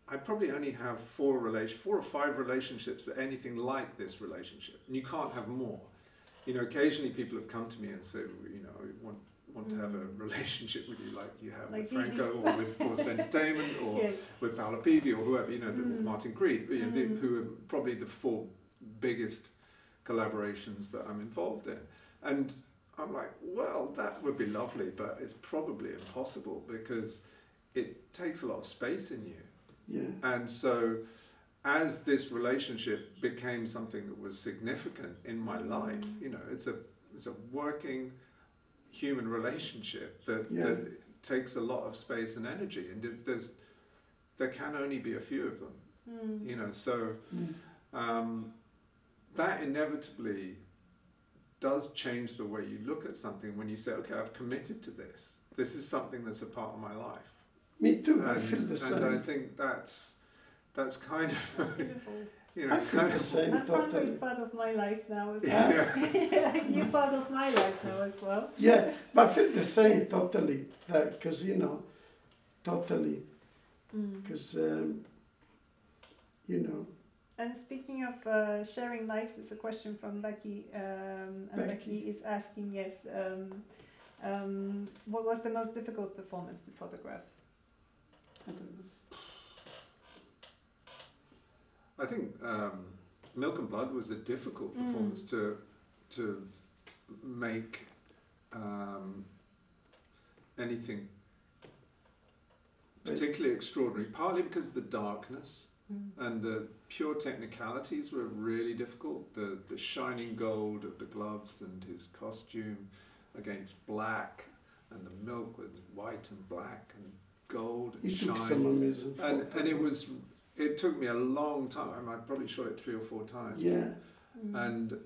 C: I probably only have four relation, four or five relationships that are anything like this relationship, and you can't have more. You know, occasionally people have come to me and said, you know, want want to have a relationship with you like you have like with Franko or with Forced <laughs> Entertainment or yes. with Paolo Pivi or whoever, you know, the, mm. Martin Creed, you know, mm. who are probably the four biggest collaborations that I'm involved in. And I'm like, well, that would be lovely, but it's probably impossible because it takes a lot of space in you.
B: Yeah.
C: And so as this relationship became something that was significant in my mm. life, you know, it's a it's a working human relationship that, yeah. that takes a lot of space and energy and it, there's there can only be a few of them. Mm. You know, so mm. um, that inevitably does change the way you look at something when you say, okay, I've committed to this. This is something that's a part of my life.
B: Me too. And, I feel the same.
C: And I think that's that's kind of.
B: You know, I feel the same.
A: And totally. is part of my life now as well. <laughs> Yeah. You're part of my life now as well.
B: Yeah, but I feel the same totally. Because you know, totally. Because mm. um, you know
A: and speaking of uh, sharing lives, there's a question from Becky, um, and Becky. Becky. is asking, yes, um, um, what was the most difficult performance to photograph?
B: I don't know.
C: I think um, Milk and Blood was a difficult mm. performance mm. to to make um, anything particularly extraordinary. Partly because of the darkness Mm. And the pure technicalities were really difficult. The, the shining gold of the gloves and his costume against black, and the milk was white and black and gold and
B: he
C: shine.
B: Took some amazing
C: and, and it was it took me a long time. I probably shot it three or four times.
B: Yeah.
C: Mm. And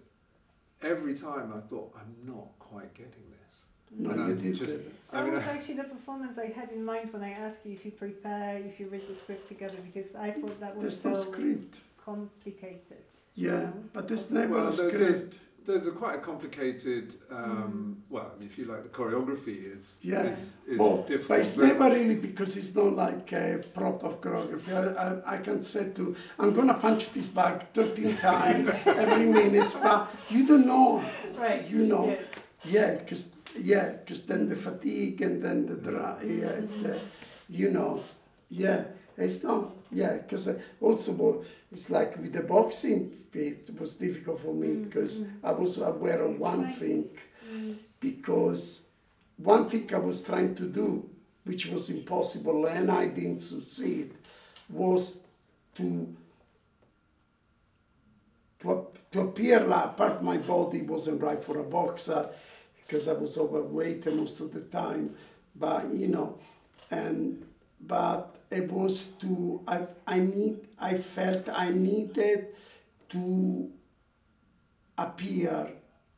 C: every time I thought, I'm not quite getting this.
B: No, and you did.
A: Just, that was actually the performance I had in mind when I asked you if you prepare, if you read the script together, because I thought that was
B: there's so no script.
A: complicated.
B: Yeah, you know? but there's never well, a script
C: there's a quite a complicated. Um, mm. Well, I mean, if you like, the choreography is
B: yeah.
C: is, is
B: well,
C: difficult.
B: But it's never really because it's not like a proper choreography. I, I, I can say to I'm gonna punch this bag 13 <laughs> times every minute, but you don't know.
A: Right.
B: You know. Yeah, because yeah, because then the fatigue and then the dry. Yeah, the, you know. Yeah, it's not. Yeah, because also it's like with the boxing it was difficult for me mm, because mm. I was aware of one thing mm. because one thing I was trying to do which was impossible and I didn't succeed was to to, to appear like part of my body wasn't right for a boxer because I was overweight most of the time but you know and but it was to I, I need I felt I needed to appear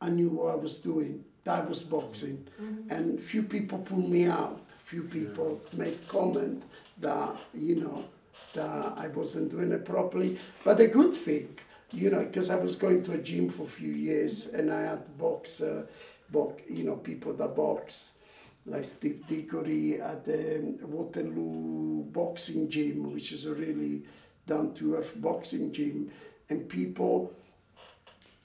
B: I knew what I was doing that was boxing mm-hmm. and few people pulled me out few people yeah. made comment that you know that I wasn't doing it properly but a good thing you know because I was going to a gym for a few years and I had box uh, box you know people that box like Steve Dickory at the Waterloo boxing gym, which is a really down to earth boxing gym, and people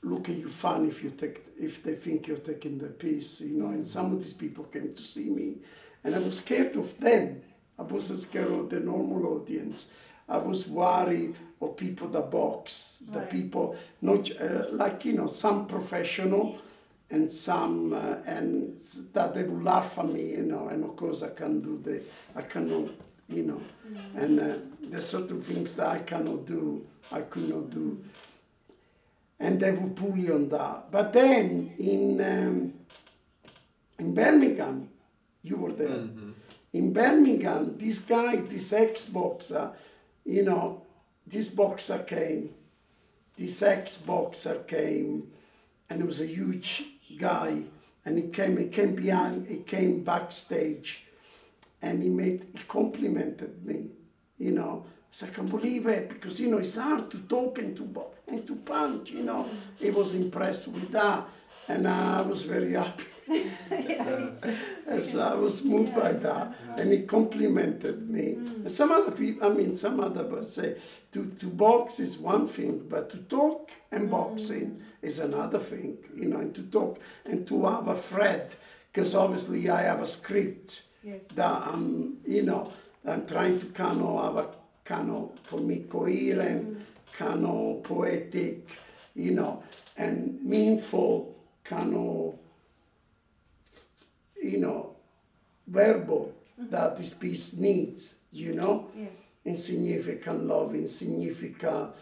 B: look at you funny if you take if they think you're taking the piss, you know. And some of these people came to see me, and I was scared of them. I wasn't scared of the normal audience. I was worried of people that box, the right. people not uh, like you know some professional and some uh, and that they will laugh at me, you know, and of course I can't do the I cannot, you know, mm-hmm. and uh, there's certain things that I cannot do, I could not do, and they will pull you on that. But then in um, in Birmingham, you were there. Mm-hmm. In Birmingham, this guy, this ex boxer, you know, this boxer came, this ex boxer came, and it was a huge guy, and he came, he came behind, he came backstage, and he made, he complimented me, you know. So I can't believe it because you know it's hard to talk and to and to punch. You know, he was impressed with that, and I was very happy. <laughs> yeah. so I was moved by that, and he complimented me. Mm. Some other people, I mean, some other but say to to box is one thing, but to talk and mm. boxing is another thing, you know, and to talk and to have a thread, because obviously I have a script
A: yes.
B: that I'm, you know, I'm trying to kind of have a kind of, for me, coherent, mm. kind of poetic, you know, and meaningful kind of, you know, verbal that this piece needs, you know?
A: Yes.
B: Insignificant love, insignificant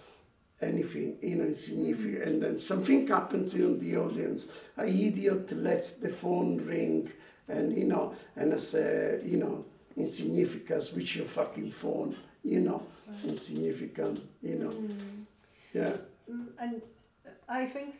B: anything, you know, insignificant. And then something happens in the audience. A idiot lets the phone ring, and you know, and I say, you know, insignificant. Switch your fucking phone. You know, insignificant. You know, mm. yeah.
A: Mm, and I think,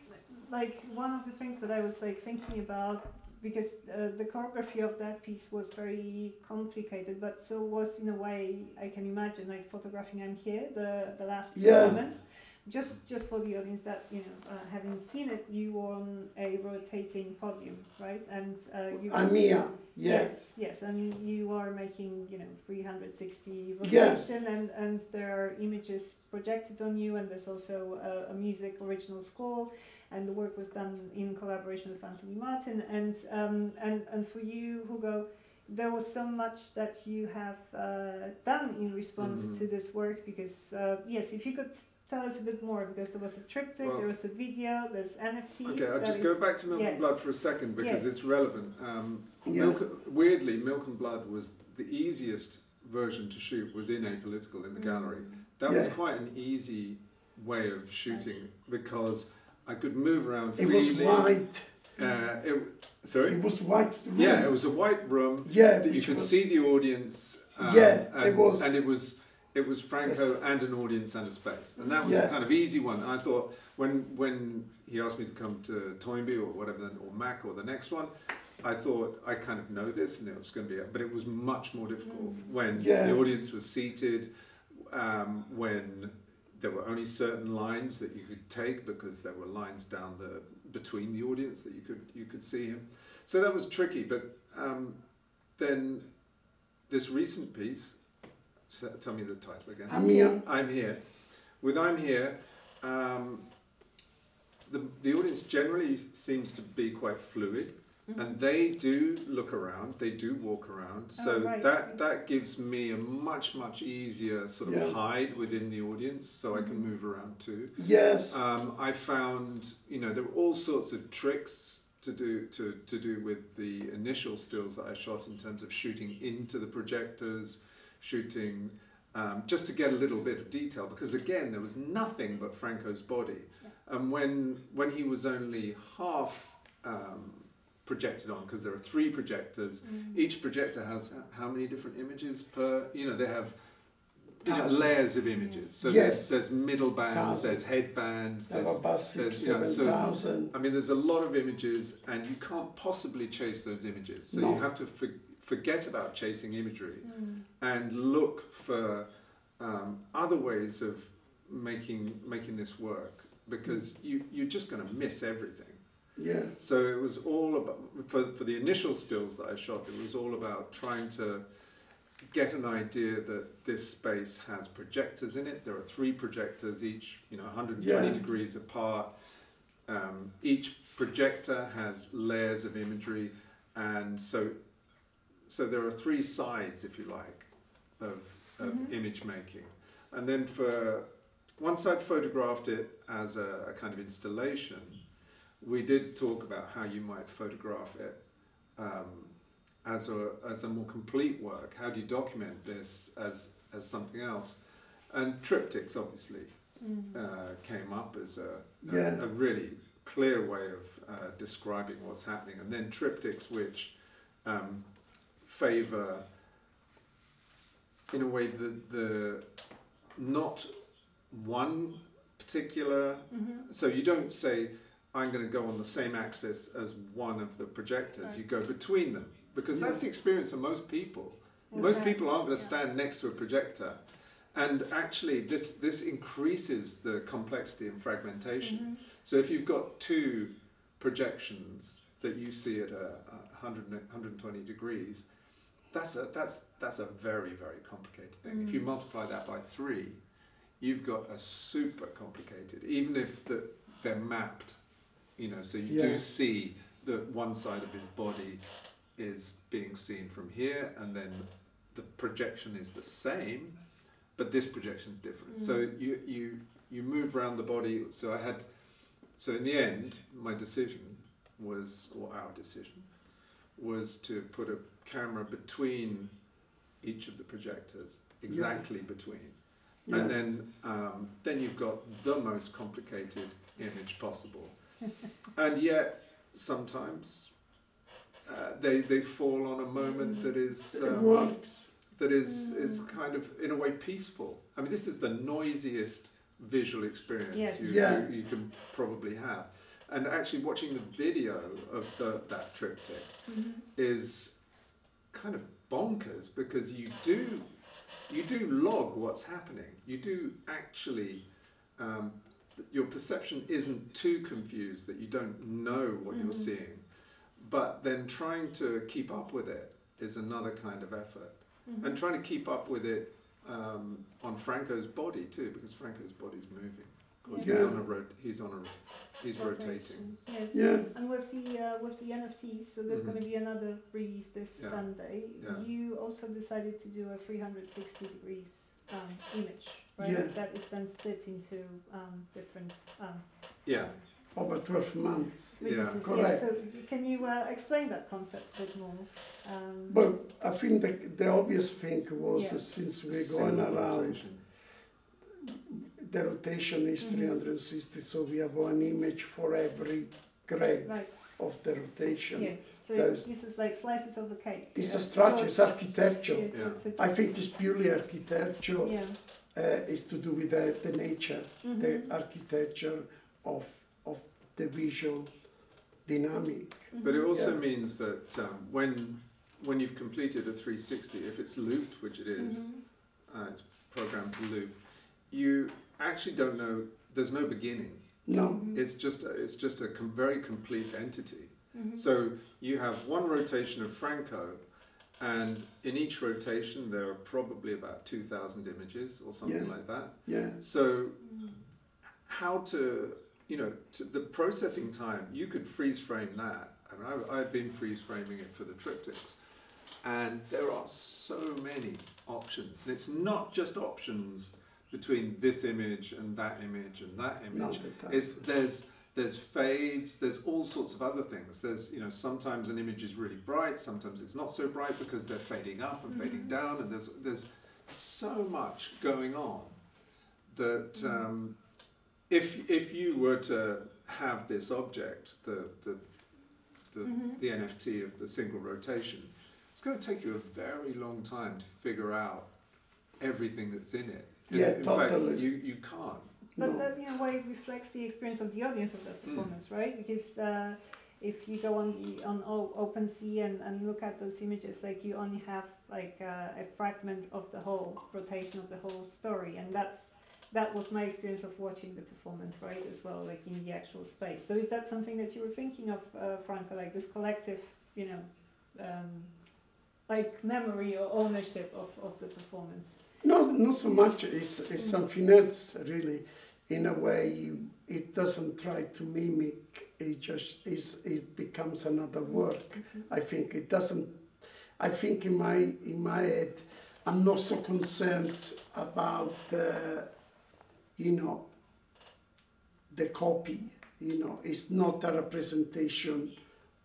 A: like one of the things that I was like thinking about because uh, the choreography of that piece was very complicated, but so was in a way I can imagine like photographing I'm here the the last yeah. moments just just for the audience that you know uh, having seen it you were on a rotating podium right and uh, you
B: Amia
A: yes yes and you are making you know 360 rotation yeah. and and there are images projected on you and there's also a, a, music original score and the work was done in collaboration with Anthony Martin and um, and and for you Hugo there was so much that you have uh, done in response mm-hmm. to this work because uh, yes if you could tell us a bit more because there was a triptych, well, there was a video, there's NFT.
C: Okay, I'll just go back to Milk yes. and Blood for a second because yes. it's relevant. Um, yeah. Milk, weirdly, Milk and Blood was the easiest version to shoot was in a/political in the mm. gallery. That yeah. was quite an easy way of shooting because I could move around freely.
B: It was white.
C: Uh, it, sorry.
B: It was white.
C: Room. Yeah, it was a white room.
B: Yeah,
C: that you could was... see the audience.
B: Um, yeah, and,
C: it
B: was,
C: and it was it was Franko yes. and an audience and a space, and that was yeah. a kind of easy one. And I thought when when he asked me to come to Toynbee or whatever, or Mac or the next one, I thought I kind of know this and it was going to be, but it was much more difficult mm. when yeah. the audience was seated, um, when there were only certain lines that you could take because there were lines down the between the audience that you could you could see him. So that was tricky. But um, then this recent piece, tell me the title again.
B: I'm here.
C: I'm here. With I'm here. Um, the, the audience generally seems to be quite fluid. Mm-hmm. And they do look around, they do walk around. Oh, so right. that that gives me a much much easier sort of yeah. hide within the audience, so I can mm-hmm. move around too.
B: Yes.
C: Um, I found you know there were all sorts of tricks to do to to do with the initial stills that I shot in terms of shooting into the projectors, shooting. Um, just to get a little bit of detail, because again, there was nothing but Franko's body, yeah. and when when he was only half um, projected on because there are three projectors. Mm. Each projector has how many different images per? You know, they have you know, layers of images. So yes. there's, there's middle bands, Thousand. there's headbands, there's,
B: about six, there's you know, so,
C: I mean, there's a lot of images, and you can't possibly chase those images. So no. you have to for, forget about chasing imagery mm. and look for um, other ways of making making this work because mm. you you're just going to miss everything.
B: Yeah.
C: So it was all about for for the initial stills that I shot. It was all about trying to get an idea that this space has projectors in it. There are three projectors, each you know 120 yeah. degrees apart. Um, each projector has layers of imagery, and so so there are three sides, if you like, of, of mm-hmm. image making. And then for once I'd photographed it as a, a kind of installation, we did talk about how you might photograph it um, as a as a more complete work. How do you document this as as something else? And triptychs obviously mm. uh, came up as a, yeah. a, a, really clear way of uh, describing what's happening. And then triptychs which um, favor, in a way, the the not one particular. Mm-hmm. So you don't say I'm going to go on the same axis as one of the projectors. Right. You go between them because yeah. that's the experience of most people. Most people aren't going to stand next to a projector. And actually, this, this increases the complexity and fragmentation. Mm-hmm. So if you've got two projections that you see at a, 100, 120 degrees, that's a, that's, that's a very, very complicated thing. Mm. If you mm. multiply that by three, you've got a super complicated, even if the, they're mapped you know, so you yeah. do see that one side of his body is being seen from here, and then the projection is the same, but this projection is different. Mm. So you you you move around the body. So I had, so in the end, my decision was, or our decision, was to put a camera between each of the projectors, exactly yeah. between. Yeah. And then, um, then you've got the most complicated image possible <laughs> and yet sometimes uh, they they fall on a moment that is um,
B: works.
C: that is is kind of in a way peaceful. I mean, this is the noisiest visual experience yes. you, yeah. you, you, can probably have. And actually, watching the video of the, that triptych mm-hmm. is kind of bonkers because you do you do log what's happening. You do actually um, your perception isn't too confused that you don't know what mm-hmm. you're seeing, but then trying to keep up with it is another kind of effort. Mm-hmm. And trying to keep up with it um, on Franko's body too, because Franko's body's moving. Because yeah. he's on a rot- he's on a he's rotating.
A: Yes. Yeah. And with the uh, with the NFTs, so there's mm-hmm. going to be another release this yeah. Sunday. Yeah. You also decided to do a 360 degrees um, image right? Yeah. That is then split into um, different. Um,
C: yeah.
B: Over 12 months.
C: Yeah.
B: Correct.
A: Yeah, so can you uh, explain that concept a bit more? Um,
B: well, I think the, the obvious thing was yeah. since we're going around, rotation. the rotation is mm-hmm. 360, so we have one image for every grade.
A: Right.
B: of the rotation.
A: Yes, so Those, this is like slices of the cake.
B: It's a structure, it's architecture. Yeah. I think it's purely architecture. Yeah. Uh, it's to do with the, the nature, mm-hmm. the architecture of of the visual dynamic.
C: Mm-hmm. But it also yeah. means that um, when when you've completed a 360, if it's looped, which it is, mm-hmm. uh, it's programmed to loop, you actually don't know. There's no beginning.
B: No. Mm-hmm.
C: It's just a, it's just a com- very complete entity. Mm-hmm. So you have one rotation of Franko, and in each rotation there are probably about two thousand images or something
B: yeah.
C: like that.
B: Yeah.
C: So how to you know to the processing time you could freeze frame that. I mean, I, I've been freeze framing it for the triptychs, and there are so many options, and it's not just options between this image and that image and that image. Is there's there's fades, there's all sorts of other things. There's you know sometimes an image is really bright, sometimes it's not so bright because they're fading up and mm-hmm. fading down, and there's there's so much going on that mm-hmm. um, if if you were to have this object, the the the, mm-hmm. the NFT of the single rotation, it's going to take you a very long time to figure out everything that's in it.
B: Yeah, in
C: totally. Fact, you, you can't.
A: But no. that in a way reflects the experience of the audience of that mm. performance, mm. right? Because uh, if you go on the on OpenSea and, and look at those images, like you only have like uh, a fragment of the whole rotation of the whole story, and that's that was my experience of watching the performance, right? As well, like in the actual space. So is that something that you were thinking of, uh, Franko, like this collective, you know, um, like memory or ownership of, of the performance?
B: No, not so much. It's, it's something else, really. In a way, it doesn't try to mimic. It just is. It becomes another work. Mm-hmm. I think it doesn't. I think in my in my head, I'm not so concerned about uh, you know the copy. You know, it's not a representation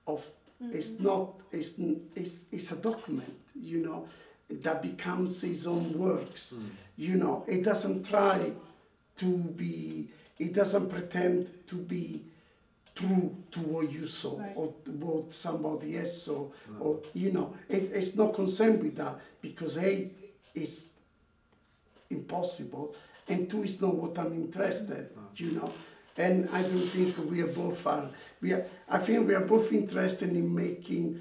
B: of. Mm-hmm. It's not. It's, it's it's a document. You know that becomes his own works. Mm. You know, it doesn't try to be, it doesn't pretend to be true to what you saw right. or what somebody else saw. Mm. Or, you know, it, it's not concerned with that because A is impossible and two is not what I'm interested, mm. you know. And I don't think we are both are. We are, I think we are both interested in making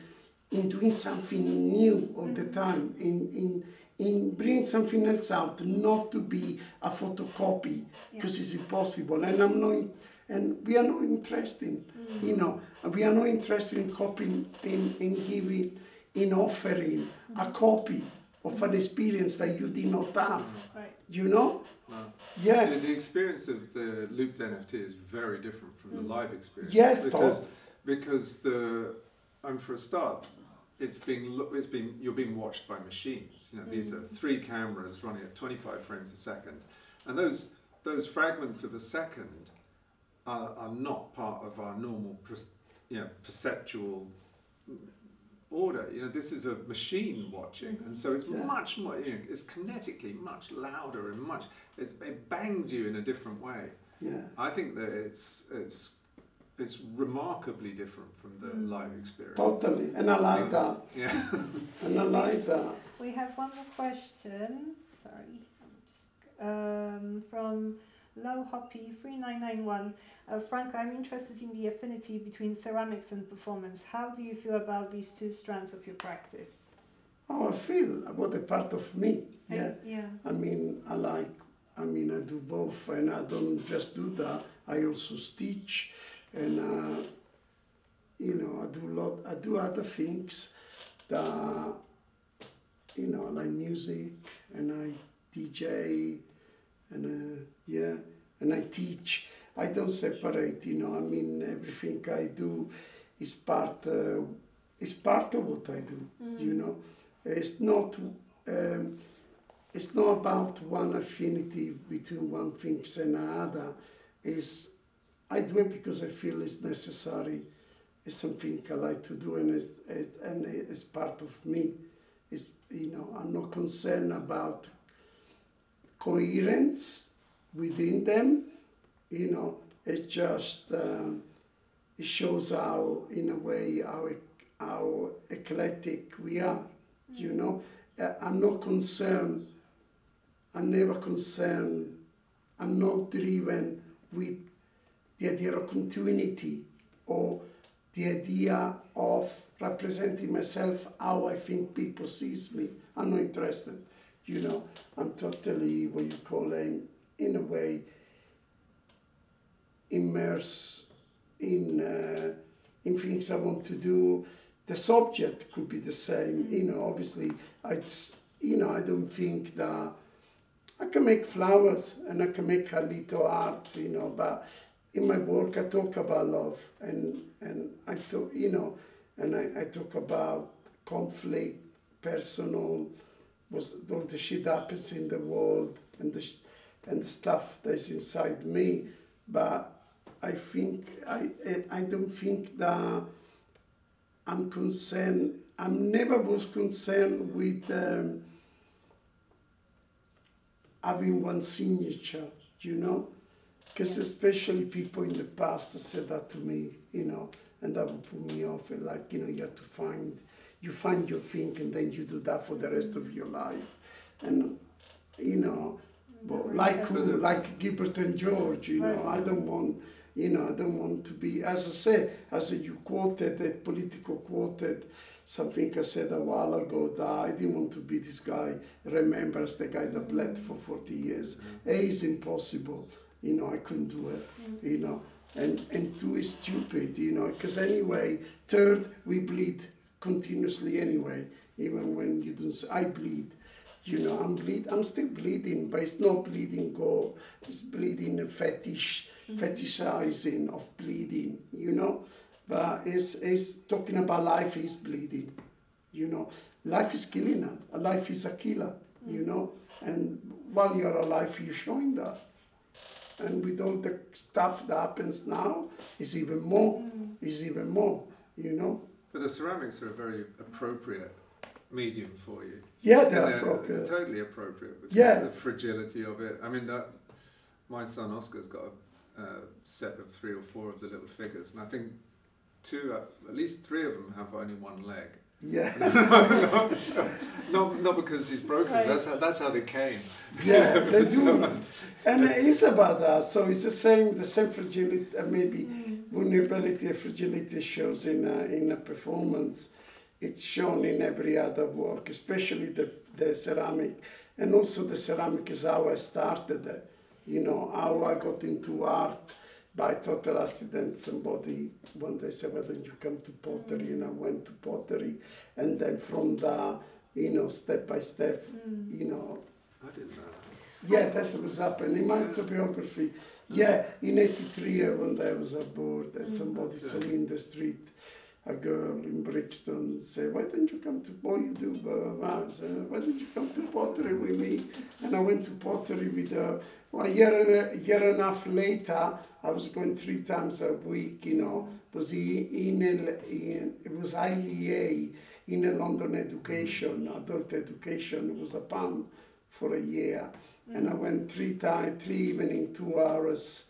B: in doing something new all the time, in, in, in bringing something else out, not to be a photocopy, because yeah. it's impossible. And I'm not, and we are not interested, mm. you know, we are not interested in copying, in, in giving, in offering mm. a copy of an experience that you did not have. Right. You know?
C: Yeah. The, the, experience of the looped NFT is very different from the mm. live experience.
B: Yes,
C: because, because the, and for a start, it's being it's being you're being watched by machines. You know, these are mm. three cameras running at 25 frames a second, and those those fragments of a second are, are not part of our normal, you know, perceptual order. You know, this is a machine watching, and so it's yeah. much more. You know, it's kinetically much louder and much. it bangs you in a different way.
B: Yeah.
C: I think that it's it's it's remarkably different from the mm. live experience.
B: Totally, and I like that.
C: Yeah, <laughs>
B: and I like that.
A: We have one more question. Sorry, just, um, from Low Hoppy three nine nine one. Uh, Frank, I'm interested in the affinity between ceramics and performance. How do you feel about these two strands of your practice?
B: Oh, I feel about a part of me. Yeah.
A: I, yeah.
B: I mean, I like. I mean, I do both, and I don't just do that. I also stitch and uh, you know I do a lot. I do other things that you know I like music and I DJ and uh, yeah and I teach. I don't separate. You know I mean everything I do is part uh, is part of what I do. Mm. You know it's not. Um, it's not about one affinity between one thing and another. It's I do it because I feel it's necessary. It's something I like to do, and it's, it's and it's part of me. It's you know I'm not concerned about coherence within them. You know, it's just uh, it shows how, in a way, how how eclectic we are. Mm. You know, uh, I'm not concerned. I'm never concerned. I'm not driven with the idea of continuity or the idea of representing myself how I think people sees me. I'm not interested. You know, I'm totally what you call a, in a way, immersed in uh, in things I want to do. The subject could be the same. You know, obviously, I you know I don't think that I can make flowers and I can make a little art. You know, but in my work I talk about love and and I talk you know and I, I talk about conflict, personal, was all the shit happens in the world and the and the stuff that's inside me. But I think I I don't think that I'm concerned. I'm never was concerned with um, having one signature, you know because especially people in the past said that to me, you know, and that would put me off. Like, you know, you have to find, you find your thing and then you do that for the rest of your life. And, you know, but like like Gilbert and George, you know, I don't want, you know, I don't want to be, as I said, as you quoted, that political quoted, something I said a while ago that I didn't want to be this guy, remembers the guy that bled for 40 years. Mm-hmm. A is impossible you know, I couldn't do it, you know. And, and two is stupid, you know, because anyway, third, we bleed continuously anyway, even when you don't, I bleed, you know, I'm bleed, I'm still bleeding, but it's not bleeding go, it's bleeding fetish, mm. fetishizing of bleeding, you know. But it's, it's talking about life is bleeding, you know. Life is killing us, life is a killer, mm. you know. And while you're alive, you're showing that and with all the stuff that happens now, it's even more. Mm. It's even more. You know.
C: But the ceramics are a very appropriate medium for you.
B: Yeah, they're, they're appropriate.
C: Totally appropriate because yeah. the fragility of it. I mean, that my son Oscar's got a uh, set of three or four of the little figures, and I think two, uh, at least three of them have only one leg.
B: Yeah. <laughs>
C: not, not because he's broken. Right. That's how that's how they came.
B: Yeah, <laughs> they do. and it's about that. So it's the same the same fragility, uh, maybe mm. vulnerability and fragility shows in a, in a performance. It's shown in every other work, especially the the ceramic, and also the ceramic is how I started. You know how I got into art by total accident, somebody one day said, why don't you come to pottery? And I went to pottery. And then from the, you know, step by step, mm. you know.
C: I didn't know.
B: Yeah, that's what was happening. In my autobiography, yeah, in 83, one day I was aboard and mm. somebody saw me in the street a girl in Brixton say, why don't you come to, what you do, blah, blah, blah. I said, why don't you come to pottery with me? And I went to pottery with her. Well, a year and a year and a half later, I was going three times a week, you know, was in, in, it was ILEA in a London education, adult education, it was a pound for a year. Mm. And I went three times, three evening, two hours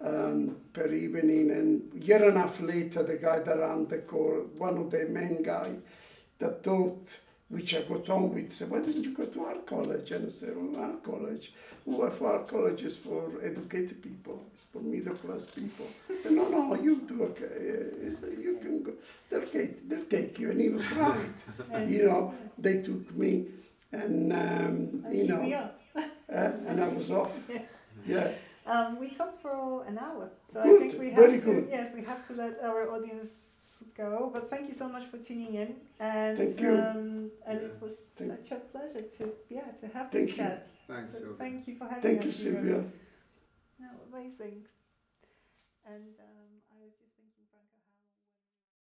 B: um, per evening. And year and a half later, the guy that ran the core, one of the main guy that taught, which I got on with, said, why didn't you go to our college? And I said, well, our college? Well, for our college is for educated people. It's for middle class people. I said, no, no, you do okay. Said, you can go. They'll take, they'll take you. And he was right. <laughs> you know, they took me and, um, you know, uh, and I was off. <laughs>
A: Yes.
B: Yeah.
A: Um, we talked for an hour, so
B: good,
A: I think we have
B: very
A: to.
B: Good.
A: Yes, we have to let our audience go. But thank you so much for tuning in, and
B: thank you.
A: Um, and yeah. it was thank such a pleasure to yeah to have
C: thank
A: this you. chat.
C: Thanks,
A: so Thank you for having
B: thank
A: us.
B: Thank you, Sylvia.
A: No, amazing. And um,